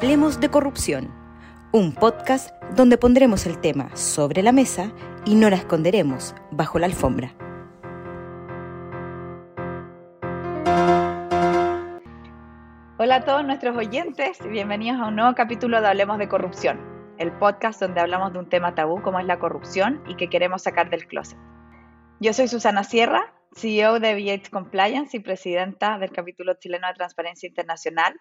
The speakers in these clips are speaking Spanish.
Hablemos de Corrupción, un podcast donde pondremos el tema sobre la mesa y no la esconderemos bajo la alfombra. Hola a todos nuestros oyentes y bienvenidos a un nuevo capítulo de Hablemos de Corrupción, el podcast donde hablamos de un tema tabú como es la corrupción y que queremos sacar del closet. Yo soy Susana Sierra, CEO de V8 Compliance y presidenta del capítulo chileno de Transparencia Internacional,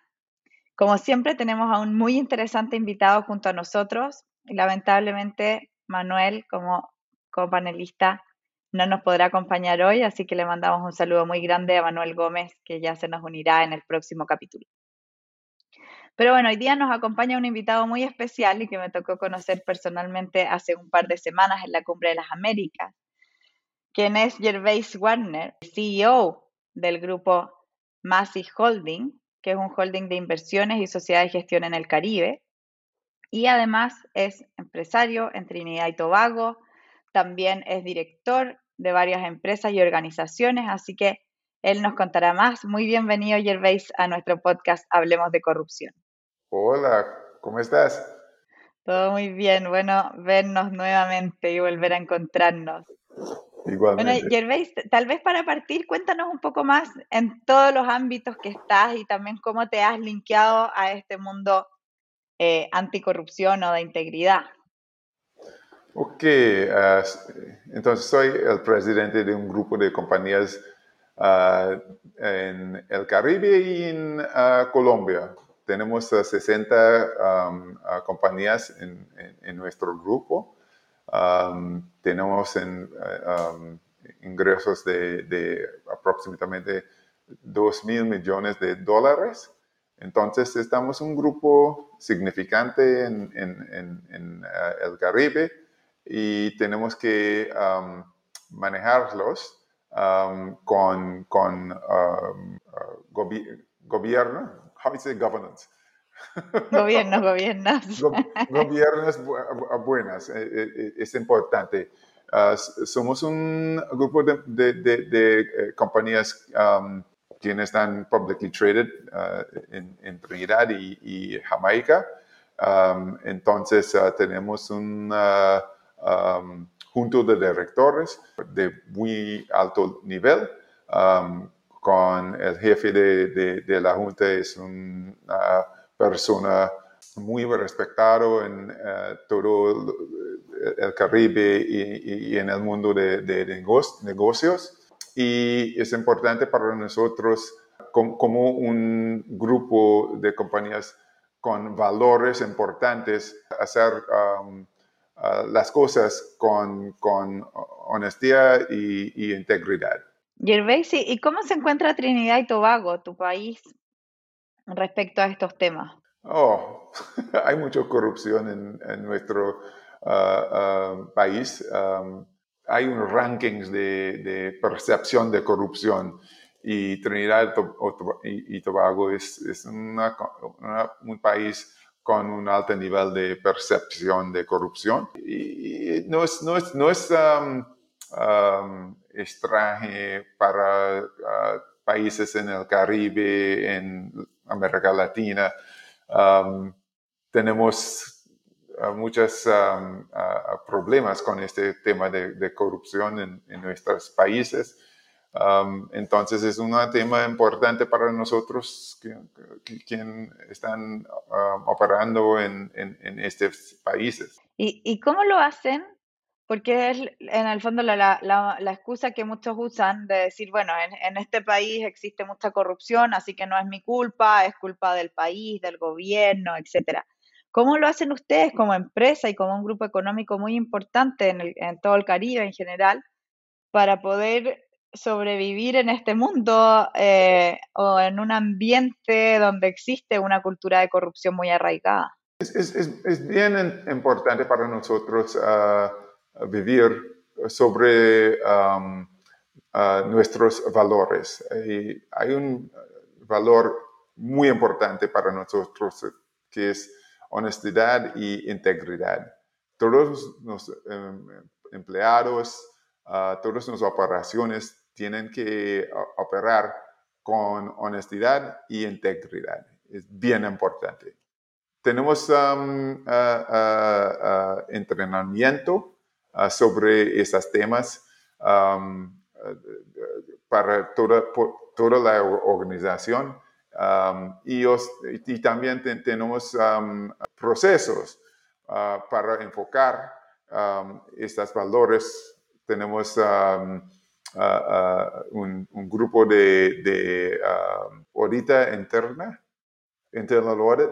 como siempre, tenemos a un muy interesante invitado junto a nosotros y lamentablemente Manuel, como copanelista, no nos podrá acompañar hoy, así que le mandamos un saludo muy grande a Manuel Gómez, que ya se nos unirá en el próximo capítulo. Pero bueno, hoy día nos acompaña un invitado muy especial y que me tocó conocer personalmente hace un par de semanas en la Cumbre de las Américas, quien es Gervais Warner, CEO del grupo Massey Holding, que es un holding de inversiones y sociedad de gestión en el Caribe. Y además es empresario en Trinidad y Tobago, también es director de varias empresas y organizaciones, así que él nos contará más. Muy bienvenido, Gervais, a nuestro podcast Hablemos de Corrupción. Hola, ¿cómo estás? Todo muy bien, bueno, vernos nuevamente y volver a encontrarnos. Bueno, Gervais, tal vez para partir, cuéntanos un poco más en todos los ámbitos que estás y también cómo te has linkeado a este mundo eh, anticorrupción o de integridad. Ok, entonces soy el presidente de un grupo de compañías ah, en el Caribe y en ah, Colombia. Tenemos 60 ah, compañías en nuestro grupo tenemos en, eh, ingresos de, aproximadamente 2 mil millones de dólares. Entonces, estamos un grupo significante en, eh, el Caribe y tenemos que manejarlos con, uh, gobierno, how is it governance? Gobiernos, gobiernos. gobiernos buenas, eh, eh, eh, es importante. Ah, somos un grupo de, compañías um, que están publicly traded ah, en, Trinidad y, Jamaica. Entonces ah, tenemos un um, junto de directores de muy alto nivel. con el jefe de, la junta es un persona muy respetado en eh, todo el Caribe y, en el mundo de, negocios. Y es importante para nosotros como, un grupo de compañías con valores importantes hacer um, uh, las cosas con, con honestidad y, integridad. Gervais, ¿y cómo se encuentra Trinidad y Tobago, tu país, respecto a estos temas? Oh, hay mucha corrupción en, nuestro ah, país. hay unos rankings de, percepción de corrupción y Trinidad y, Tobago es, un país con un alto nivel de percepción de corrupción. Y no es, no es, no es extraño para ah, países en el Caribe, en América Latina. tenemos uh, muchos problemas con este tema de, corrupción en, nuestros países. entonces es un tema importante para nosotros que, están operando en, estos países. ¿Y, ¿Y cómo lo hacen porque es en el fondo la, la, la, excusa que muchos usan de decir, bueno, en, en, este país existe mucha corrupción, así que no es mi culpa, es culpa del país, del gobierno, etcétera. ¿Cómo lo hacen ustedes como empresa y como un grupo económico muy importante en, el, en todo el Caribe en general para poder sobrevivir en este mundo eh, o en un ambiente donde existe una cultura de corrupción muy arraigada? Es, es, es bien importante para nosotros. Uh, vivir sobre nuestros valores. Hay un valor muy importante para nosotros que es honestidad y integridad. Todos los em, empleados, uh, todas las operaciones tienen que operar con honestidad y integridad. Es bien importante. tenemos um, entrenamiento sobre esos temas para toda, toda la organización. y, y, también tenemos procesos para enfocar estos valores. Tenemos un, grupo de, de audita interna, internal audit.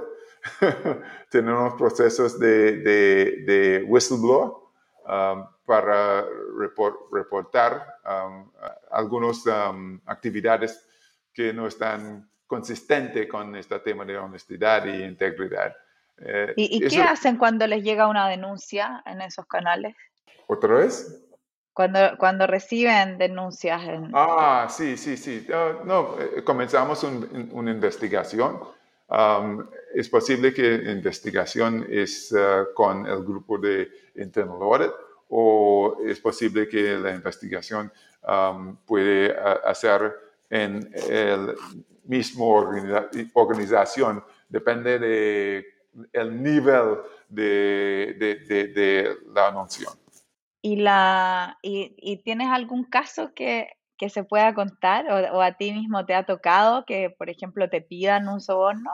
Tenemos procesos de, de, whistleblower um, para reportar um, algunas um, actividades que no están consistentes con este tema de honestidad e integridad. Eh, ¿Y, qué hacen cuando les llega una denuncia en esos canales? ¿Otra vez? Cuando, cuando reciben denuncias. En... Ah, sí, sí, sí. Ah, no, eh, comenzamos una investigación. Es posible que la investigación es ah, con el grupo de internal audit o es posible que la investigación puede hacer en el mismo organización. Depende de el nivel de, la anuncio. ¿Y, la, y, tienes algún caso que, se pueda contar o, a ti mismo te ha tocado que, por ejemplo, te pidan un soborno?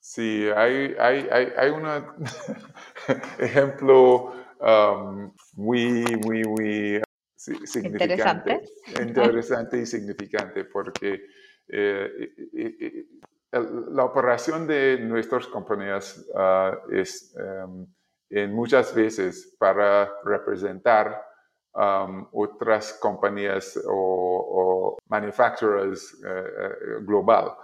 Sí, hay, hay, hay, un ejemplo um, muy, muy, muy significante. Interesante. Interesante y significante porque eh, la operación de nuestras compañías ah, es... Em, en muchas veces para representar um, otras compañías o, manufacturers uh, uh, global.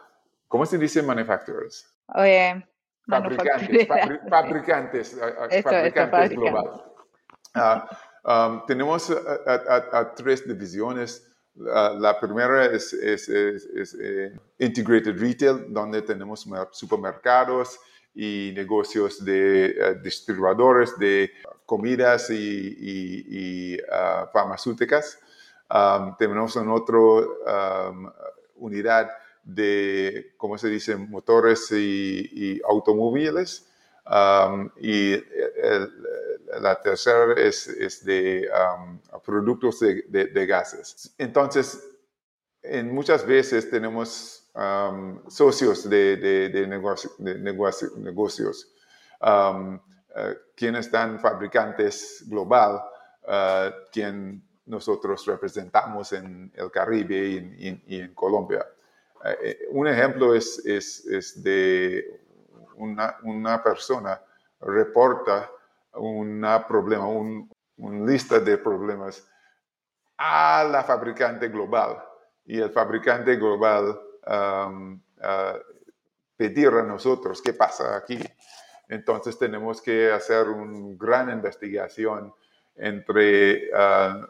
¿Cómo se dice manufacturers? Oye, fabricantes, fabricantes, uh, fabricantes global. Um, tenemos a, tres divisiones. la primera es, es, es, eh, Integrated Retail, donde tenemos supermercados, y negocios de eh, distribuidores de comidas y, ah, farmacéuticas. tenemos en otra unidad de, ¿cómo se dice?, motores y, automóviles. y la tercera es, de productos de, gases. Entonces, en muchas veces tenemos socios de, de, de, negocios, eh, quienes están fabricantes global, uh, quien nosotros representamos en el Caribe y, en Colombia. Eh, un ejemplo es, es, es de una, una, persona reporta un problema, un, una lista de problemas a la fabricante global. Y el fabricante global pedir a nosotros qué pasa aquí. Entonces tenemos que hacer una gran investigación entre ah,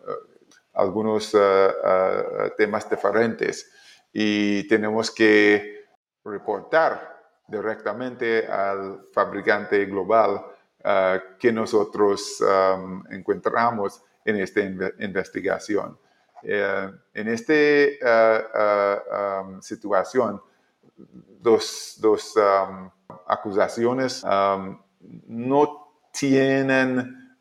algunos ah, ah, temas diferentes y tenemos que reportar directamente al fabricante global que nosotros encontramos en esta investigación. Eh, en esta eh, um, situación, dos, dos um, acusaciones um, no tienen,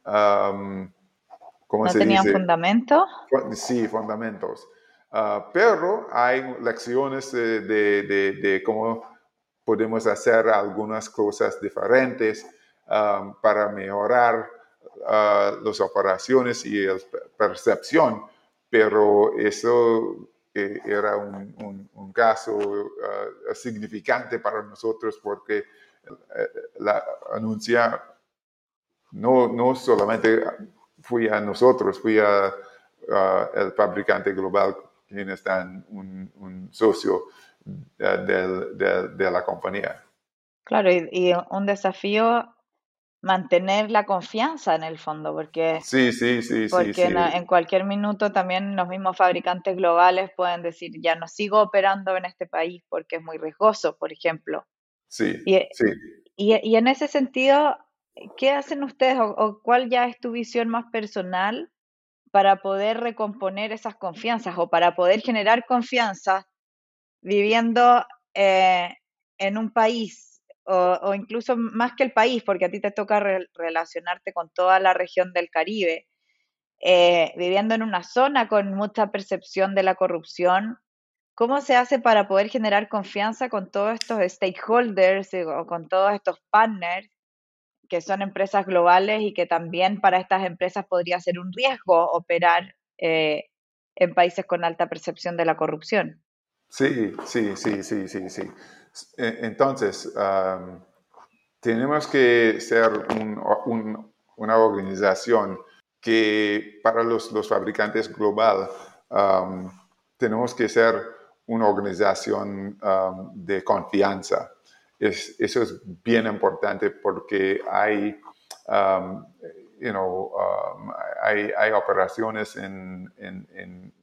¿cómo ¿No tenían fundamento? Sí, fundamentos. Uh, pero hay lecciones de, de, de, cómo podemos hacer algunas cosas diferentes para mejorar las operaciones y la percepción pero eso eh, era un, caso uh, significante para nosotros porque eh, la anuncia no, no solamente fui a nosotros, fui a, el fabricante global, quien está un, un socio de, de, la compañía. Claro, y, un desafío mantener la confianza en el fondo, porque, sí, sí, sí, porque En, cualquier minuto también los mismos fabricantes globales pueden decir, ya no sigo operando en este país porque es muy riesgoso, por ejemplo. Sí, y, sí. Y, en ese sentido, ¿qué hacen ustedes o, cuál ya es tu visión más personal para poder recomponer esas confianzas o para poder generar confianza viviendo eh, en un país o, incluso más que el país, porque a ti te toca relacionarte con toda la región del Caribe, eh, viviendo en una zona con mucha percepción de la corrupción, ¿cómo se hace para poder generar confianza con todos estos stakeholders eh, o con todos estos partners que son empresas globales y que también para estas empresas podría ser un riesgo operar eh, en países con alta percepción de la corrupción? Sí, sí, sí, sí, sí, sí. E, entonces, tenemos que ser una organización que para los, fabricantes global tenemos que ser una organización de confianza. eso es bien importante porque hay, hay, operaciones en, en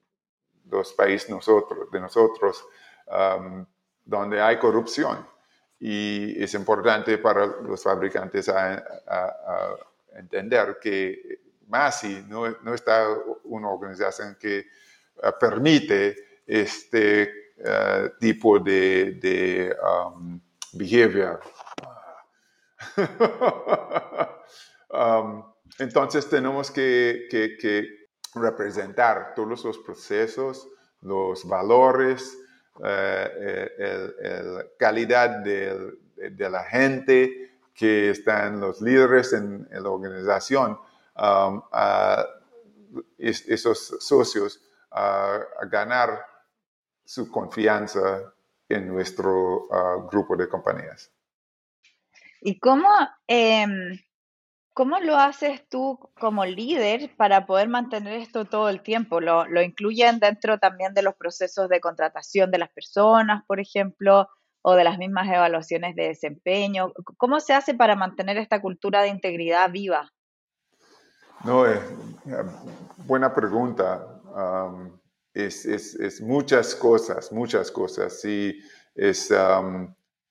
los países nosotros, de nosotros um, donde hay corrupción. Y es importante para los fabricantes entender que MASI no, no, está una organización que uh, permite este uh, tipo de, de um, behavior. Um, entonces tenemos que, que, que representar todos los procesos, los valores, eh, la calidad de, la gente que están los líderes en, la organización, um, a esos socios a ganar su confianza en nuestro uh, grupo de compañías. ¿Y cómo, em, ¿Cómo lo haces tú como líder para poder mantener esto todo el tiempo? ¿Lo, incluyen dentro también de los procesos de contratación de las personas, por ejemplo, o de las mismas evaluaciones de desempeño? ¿Cómo se hace para mantener esta cultura de integridad viva? No, eh, buena pregunta. es, muchas cosas, muchas cosas. Sí, es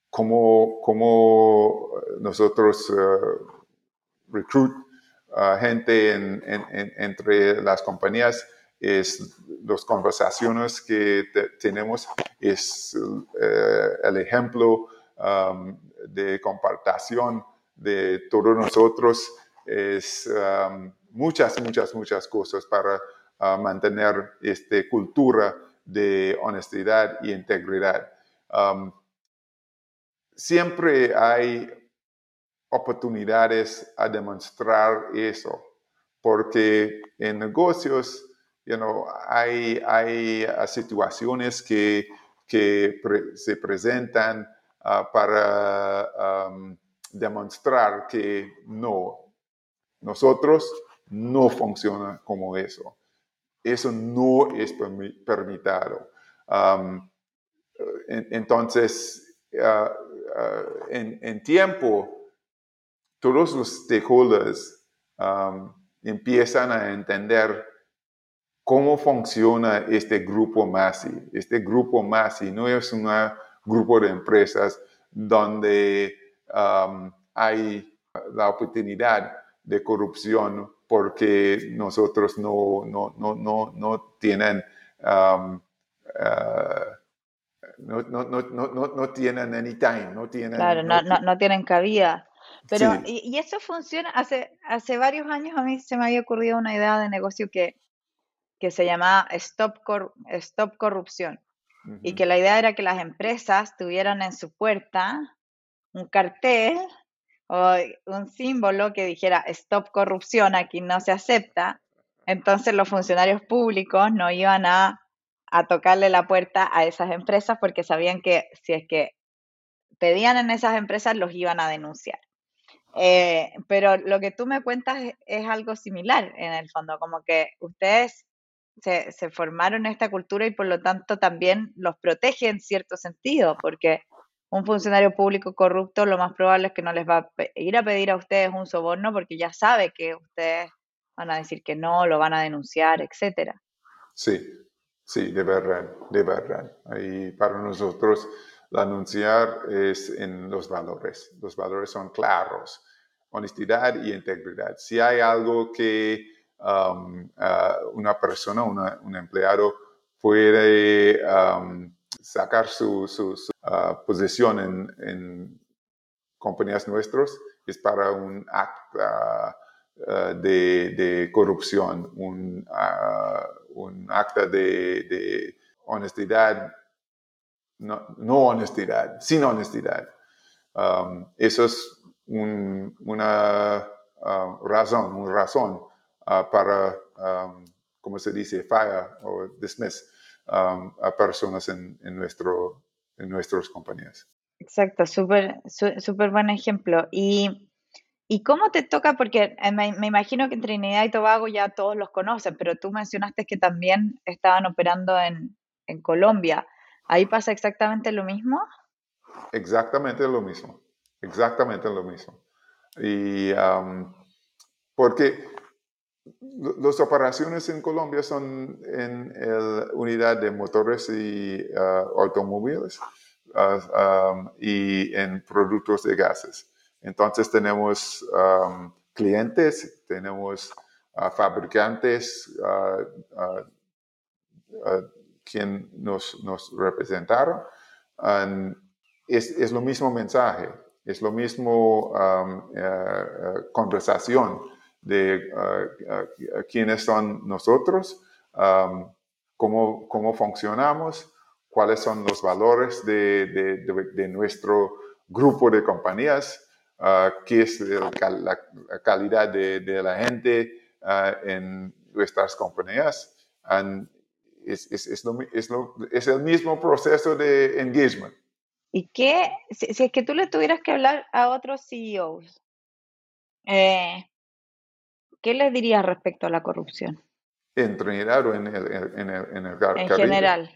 como, como nosotros... Uh, recruit gente entre las compañías es las conversaciones que tenemos es eh, el ejemplo um, de compartación de todos nosotros es um, muchas muchas muchas cosas para uh, mantener esta cultura de honestidad y integridad. Um, siempre hay oportunidades a demostrar eso, porque en negocios you know, hay, hay uh, situaciones que, que se presentan uh, para demostrar que no, nosotros no funciona como eso. Eso no es permitido. Entonces, en, en tiempo, todos los stakeholders um, empiezan a entender cómo funciona este grupo MASI. Este grupo MASI no es un grupo de empresas donde um, hay la oportunidad de corrupción porque nosotros no, no, no, no, no tienen um, uh, no, no, no, no, tienen any time, no tienen... Claro, no, tienen cabida. Pero, y, eso funciona, hace, hace varios años a mí se me había ocurrido una idea de negocio que, que se llamaba Stop, Stop Corrupción. Y que la idea era que las empresas tuvieran en su puerta un cartel o un símbolo que dijera Stop Corrupción, aquí no se acepta. Entonces los funcionarios públicos no iban a, a tocarle la puerta a esas empresas porque sabían que si es que pedían en esas empresas los iban a denunciar. Eh, pero lo que tú me cuentas es, algo similar en el fondo, como que ustedes se, formaron esta cultura y por lo tanto también los protege en cierto sentido, porque un funcionario público corrupto lo más probable es que no les va a ir a pedir a ustedes un soborno porque ya sabe que ustedes van a decir que no, lo van a denunciar, etcétera. Sí, sí, de verdad, de verdad. Y para nosotros la anunciar es en los valores. Los valores son claros, honestidad y integridad. Si hay algo que um, uh, una persona, un empleado puede um, sacar su, uh, posición en, compañías nuestras es para un acta de, corrupción, un, un acta de, honestidad, no, honestidad, sin honestidad. Um, eso es una razón, una razón para, um, como se dice, fire o dismiss um, a personas en, en, nuestro, en nuestras compañías. Exacto, súper súper buen ejemplo. Y, ¿Y cómo te toca? Porque eh, me, me, imagino que en Trinidad y Tobago ya todos los conocen, pero tú mencionaste que también estaban operando en, en Colombia. ¿Ahí pasa exactamente lo mismo? Exactamente lo mismo, exactamente lo mismo. Y porque las operaciones en Colombia son en la unidad de motores y ah, automóviles ah, y en productos de gases. Entonces tenemos clientes, tenemos ah, fabricantes quien nos, nos representaron. es, es, lo mismo mensaje, es lo mismo eh, eh, conversación de eh, quiénes son nosotros, cómo, cómo, funcionamos, cuáles son los valores de, de, de, nuestro grupo de compañías, qué es la, calidad de, la gente en nuestras compañías. Es, es, es, lo, es, el mismo proceso de engagement. ¿Y qué, si, es que tú le tuvieras que hablar a otros CEOs, eh, ¿qué les dirías respecto a la corrupción? ¿En Trinidad o en el, en el, en En general.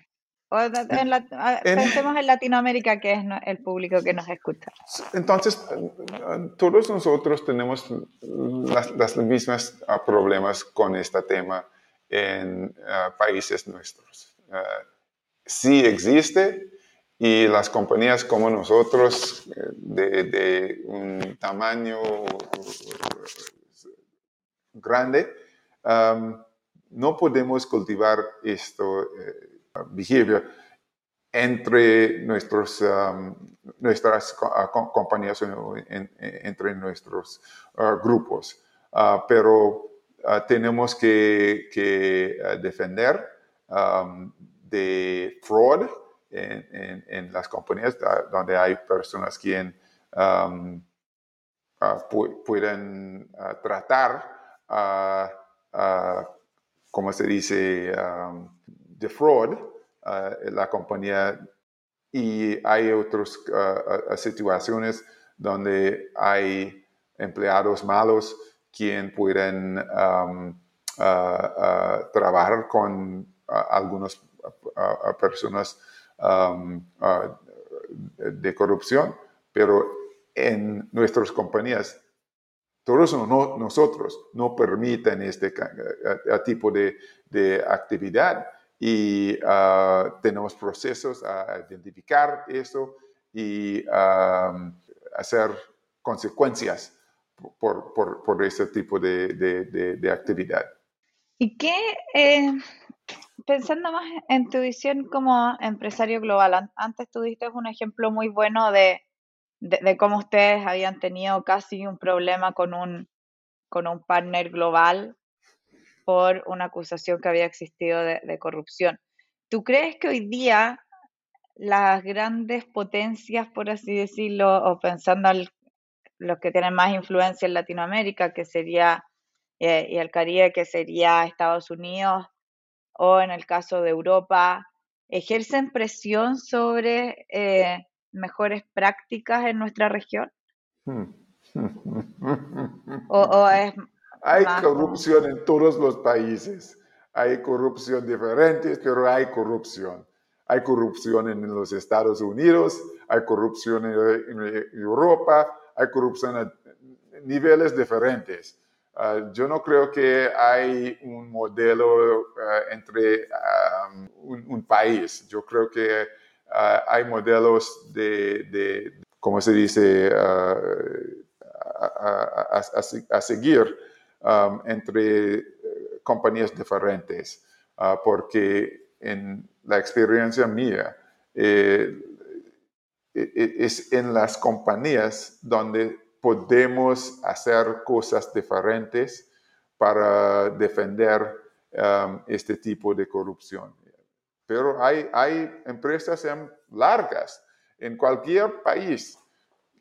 pensemos en Latinoamérica, que es el público que nos escucha. Entonces, todos nosotros tenemos las, las mismas ah, problemas con este tema en ah, países nuestros. Uh, sí existe, y las compañías como nosotros, eh, de, un tamaño grande, no podemos cultivar esto eh, behavior entre nuestros, nuestras compañías, entre nuestros ah, grupos. Ah, pero ah, tenemos que, que defender de fraud en, las compañías donde hay personas que um, uh, pueden uh, tratar, uh, como se dice, um, de fraud la compañía. Y hay otras situaciones donde hay empleados malos quien pueden trabajar con algunas personas Um, de corrupción, pero en nuestras compañías, todos nosotros no permiten este tipo de, actividad y uh, tenemos procesos a identificar eso y um, hacer consecuencias por, por, por, este tipo de, actividad. ¿Y qué, eh, pensando más en tu visión como empresario global, antes tú diste un ejemplo muy bueno de, de, cómo ustedes habían tenido casi un problema con un, con un partner global por una acusación que había existido de, corrupción. ¿Tú crees que hoy día las grandes potencias, por así decirlo, o pensando en los que tienen más influencia en Latinoamérica, que sería, eh, y el Caribe, que sería Estados Unidos, o en el caso de Europa, ejercen presión sobre eh, mejores prácticas en nuestra región? o, hay corrupción en todos los países. Hay corrupción diferentes, pero hay corrupción. Hay corrupción en los Estados Unidos, hay corrupción en Europa, hay corrupción a niveles diferentes. Ah, yo no creo que hay un modelo ah, entre un, país. Yo creo que ah, hay modelos de, de, ¿cómo se dice?, a, seguir entre eh, compañías diferentes. porque en la experiencia mía, eh, es en las compañías donde podemos hacer cosas diferentes para defender um, este tipo de corrupción. Pero hay, hay empresas largas en cualquier país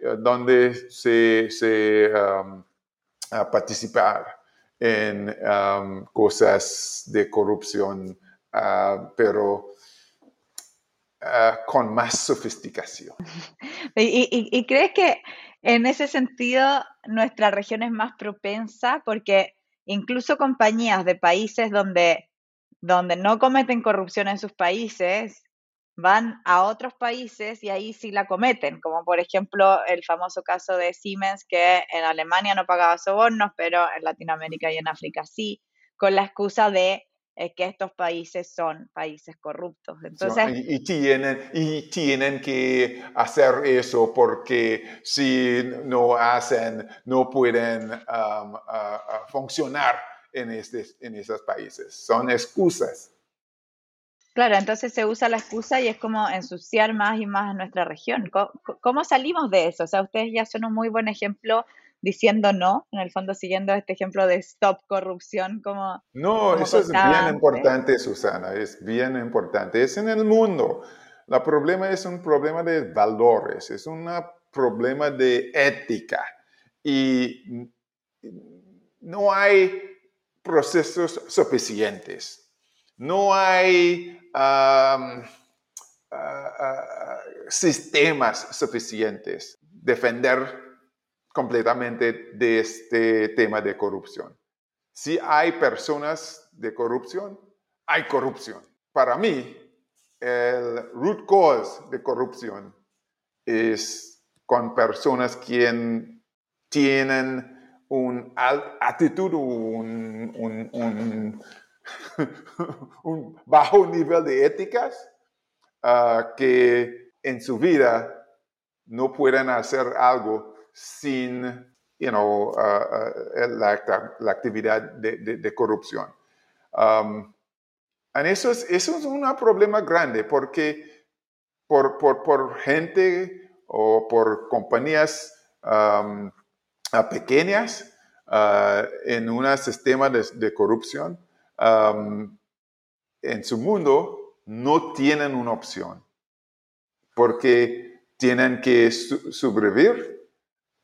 eh, donde se, se um, participar en um, cosas de corrupción, uh, pero uh, con más sofisticación. ¿Y, y crees que en ese sentido nuestra región es más propensa? Porque incluso compañías de países donde, donde no cometen corrupción en sus países, van a otros países y ahí sí la cometen, como por ejemplo el famoso caso de Siemens que en Alemania no pagaba sobornos, pero en Latinoamérica y en África sí, con la excusa de es que estos países son países corruptos. Entonces, y, tienen, y tienen que hacer eso porque si no hacen, no pueden um, funcionar en, este, en esos países. Son excusas. Claro, entonces se usa la excusa y es como ensuciar más y más a nuestra región. ¿Cómo, salimos de eso? O sea, ustedes ya son un muy buen ejemplo diciendo no, en el fondo siguiendo este ejemplo de stop corrupción como... No, eso es bien importante, Susana, es bien importante. Es en el mundo. El problema es un problema de valores, es un problema de ética y no hay procesos suficientes. No hay sistemas suficientes. Defender completamente de este tema de corrupción. Si hay personas de corrupción, hay corrupción. Para mí, el root cause de corrupción es con personas quien tienen un actitud, un, un, un, bajo nivel de éticas, ah, que en su vida no pueden hacer algo sin you know, uh, uh, la, actividad de, corrupción. Um, eso, es, eso es un problema grande porque por, por, gente o por compañías um, pequeñas uh, en un sistema de, corrupción, um, en su mundo no tienen una opción porque tienen que sobrevivir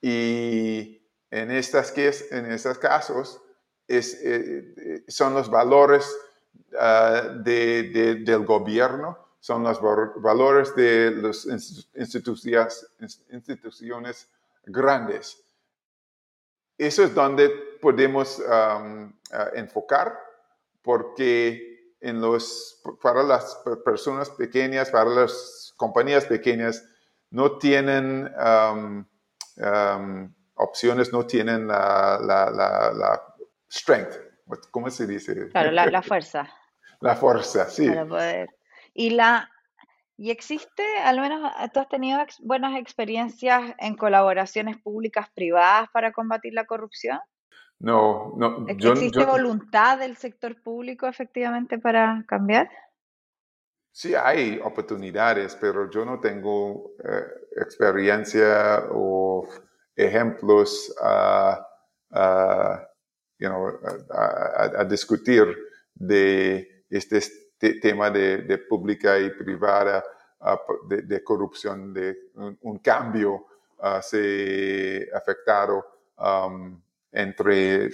y en, estas, en estos casos es, eh, eh, son los valores ah, de, del gobierno, son los valores de las instituciones, instituciones grandes. Eso es donde podemos ah, enfocar porque en los, para las personas pequeñas, para las compañías pequeñas, no tienen opciones no tienen la, la, la, strength, ¿cómo se dice? Claro, la, fuerza. La fuerza, sí. Para poder. Y la, ¿Y existe, al menos tú has tenido buenas experiencias en colaboraciones públicas privadas para combatir la corrupción? No, no. ¿Existe voluntad del sector público efectivamente para cambiar? Sí, hay oportunidades, pero yo no tengo eh, experiencia o ejemplos a, discutir de este tema de, pública y privada, de, corrupción, de un, cambio se ha afectado entre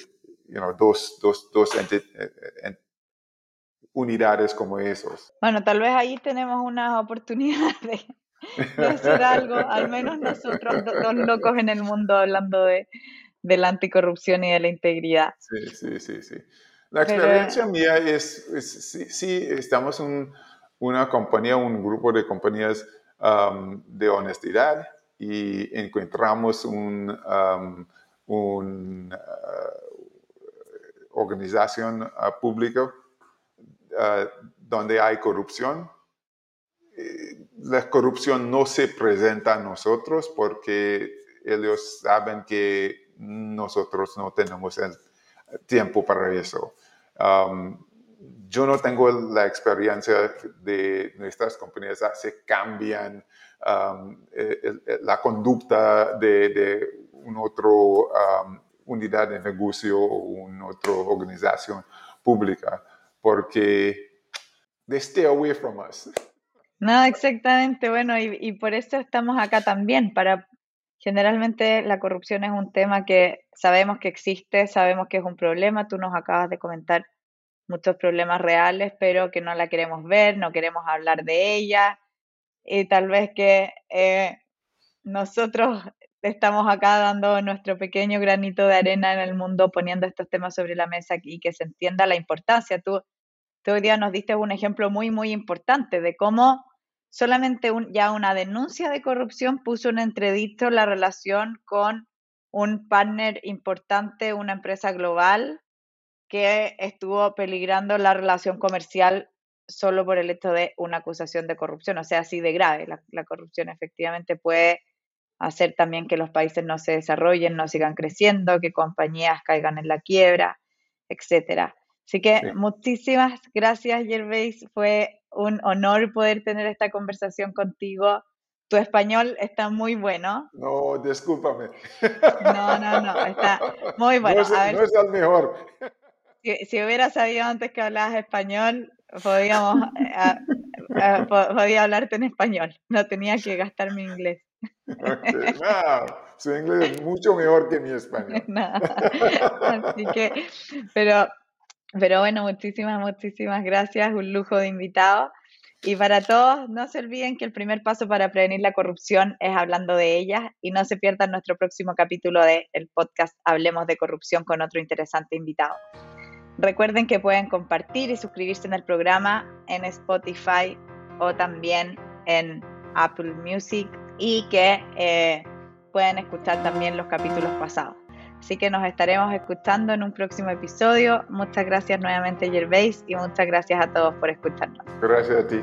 dos, dos, dos eh, unidades como esos. Bueno, tal vez ahí tenemos una oportunidad de, hacer algo, al menos nosotros, dos locos en el mundo hablando de, la anticorrupción y de la integridad. Sí, sí, sí, sí. La experiencia mía es, sí, estamos en una compañía, un grupo de compañías um, de honestidad y encontramos un, um, uh, organización uh, pública Ah, donde hay corrupción, eh, la corrupción no se presenta a nosotros porque ellos saben que nosotros no tenemos el tiempo para eso. yo no tengo la experiencia de nuestras compañías, se cambian um, la conducta de, un otro um, unidad de negocio o una otra organización pública, porque they stay away from us. No, exactamente. Bueno, y, por eso estamos acá también, para generalmente la corrupción es un tema que sabemos que existe, sabemos que es un problema. Tú nos acabas de comentar muchos problemas reales, pero que no la queremos ver, no queremos hablar de ella. Y tal vez que eh, nosotros estamos acá dando nuestro pequeño granito de arena en el mundo, poniendo estos temas sobre la mesa y que se entienda la importancia. Tú, tú hoy día nos diste un ejemplo muy, muy importante de cómo solamente ya una denuncia de corrupción puso en entredicho la relación con un partner importante, una empresa global que estuvo peligrando la relación comercial solo por el hecho de una acusación de corrupción, o sea, así de grave. la corrupción efectivamente puede hacer también que los países no se desarrollen, no sigan creciendo, que compañías caigan en la quiebra, etcétera. Así que muchísimas gracias, Gervais. Fue un honor poder tener esta conversación contigo. Tu español está muy bueno. No, discúlpame. No, no, no, está muy bueno. No es, el mejor. Si, hubiera sabido antes que hablabas español, podíamos, eh, eh, podía hablarte en español. No tenía que gastar mi inglés. Su inglés es mucho mejor que mi español. Así que, pero, pero bueno, muchísimas, muchísimas gracias. Un lujo de invitado. Y para todos, no se olviden que el primer paso para prevenir la corrupción es hablando de ella y no se pierdan nuestro próximo capítulo del el podcast Hablemos de Corrupción con otro interesante invitado. Recuerden que pueden compartir y suscribirse en el programa en Spotify o también en Apple Music y que eh, pueden escuchar también los capítulos pasados. Así que nos estaremos escuchando en un próximo episodio. Muchas gracias nuevamente, Gervais, y muchas gracias a todos por escucharnos. Gracias a ti.